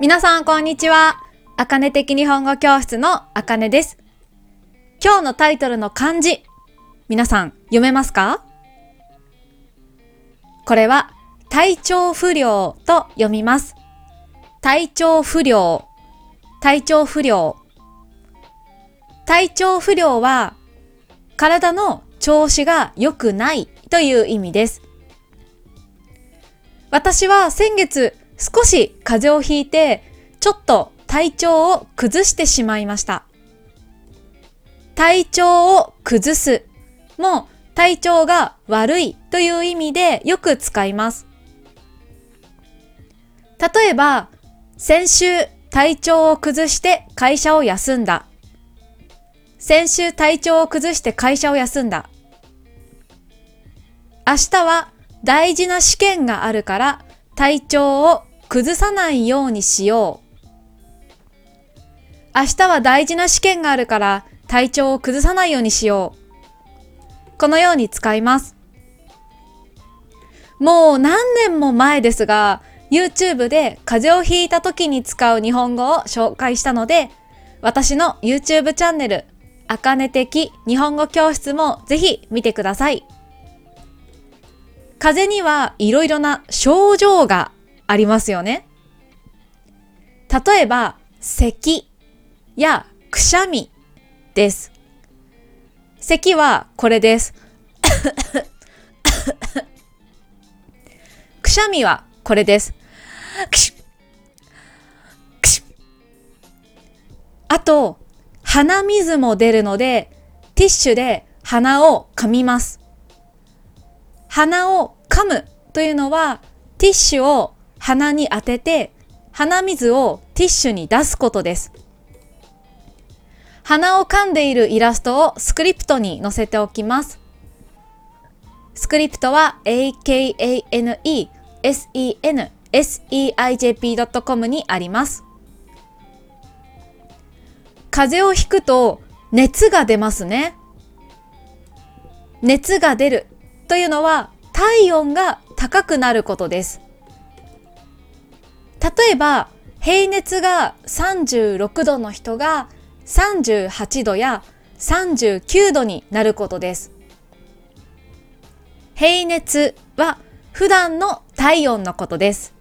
皆さんこんにちは。あかね的日本語教室のあかねです。今日のタイトルの漢字、皆さん読めますか？これは体調不良と読みます。体調不良、体調不良。体調不良は体の調子が良くないという意味です。私は先月少し風邪をひいてちょっと体調を崩してしまいました。体調を崩すも体調が悪いという意味でよく使います。例えば、先週体調を崩して会社を休んだ。先週体調を崩して会社を休んだ。明日は大事な試験があるから体調を崩さないようにしよう。明日は大事な試験があるから体調を崩さないようにしよう。このように使います。もう何年も前ですが、YouTube で風邪をひいた時に使う日本語を紹介したので、私の YouTube チャンネル、あかね的日本語教室もぜひ見てください。風邪にはいろいろな症状がありますよね。例えば、咳やくしゃみです。咳はこれです。くしゃみはこれです。あと、鼻水も出るので、ティッシュで鼻を噛みます。鼻を噛むというのは、ティッシュを鼻に当てて、鼻水をティッシュに出すことです。鼻を噛んでいるイラストをスクリプトに載せておきます。スクリプトは akane-sen-seijp.com にあります。風邪をひくと熱が出ますね。熱が出るというのは体温が高くなることです。例えば平熱が36度の人が38度や39度になることです。平熱は普段の体温のことです。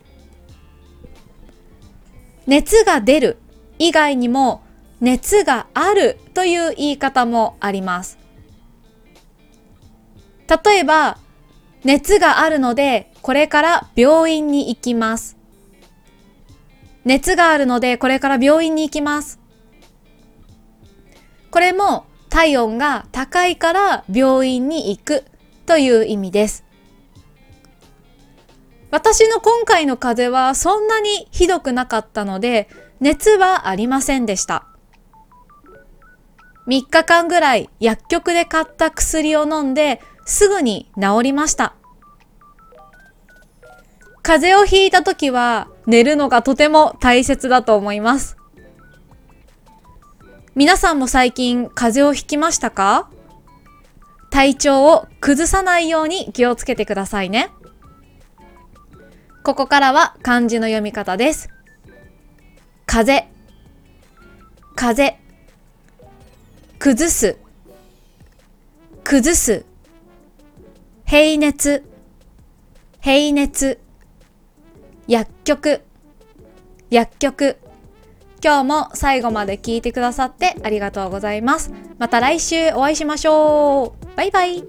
熱が出る以外にも熱があるという言い方もあります。例えば、熱があるのでこれから病院に行きます。熱があるのでこれから病院に行きます。これも体温が高いから病院に行くという意味です。私の今回の風邪はそんなにひどくなかったので熱はありませんでした。3日間ぐらい薬局で買った薬を飲んですぐに治りました。風邪をひいた時は寝るのがとても大切だと思います。皆さんも最近風邪をひきましたか？体調を崩さないように気をつけてくださいね。ここからは漢字の読み方です。風、風、崩す、崩す、平熱、平熱、薬局、薬局。今日も最後まで聞いてくださってありがとうございます。また来週お会いしましょう。バイバイ。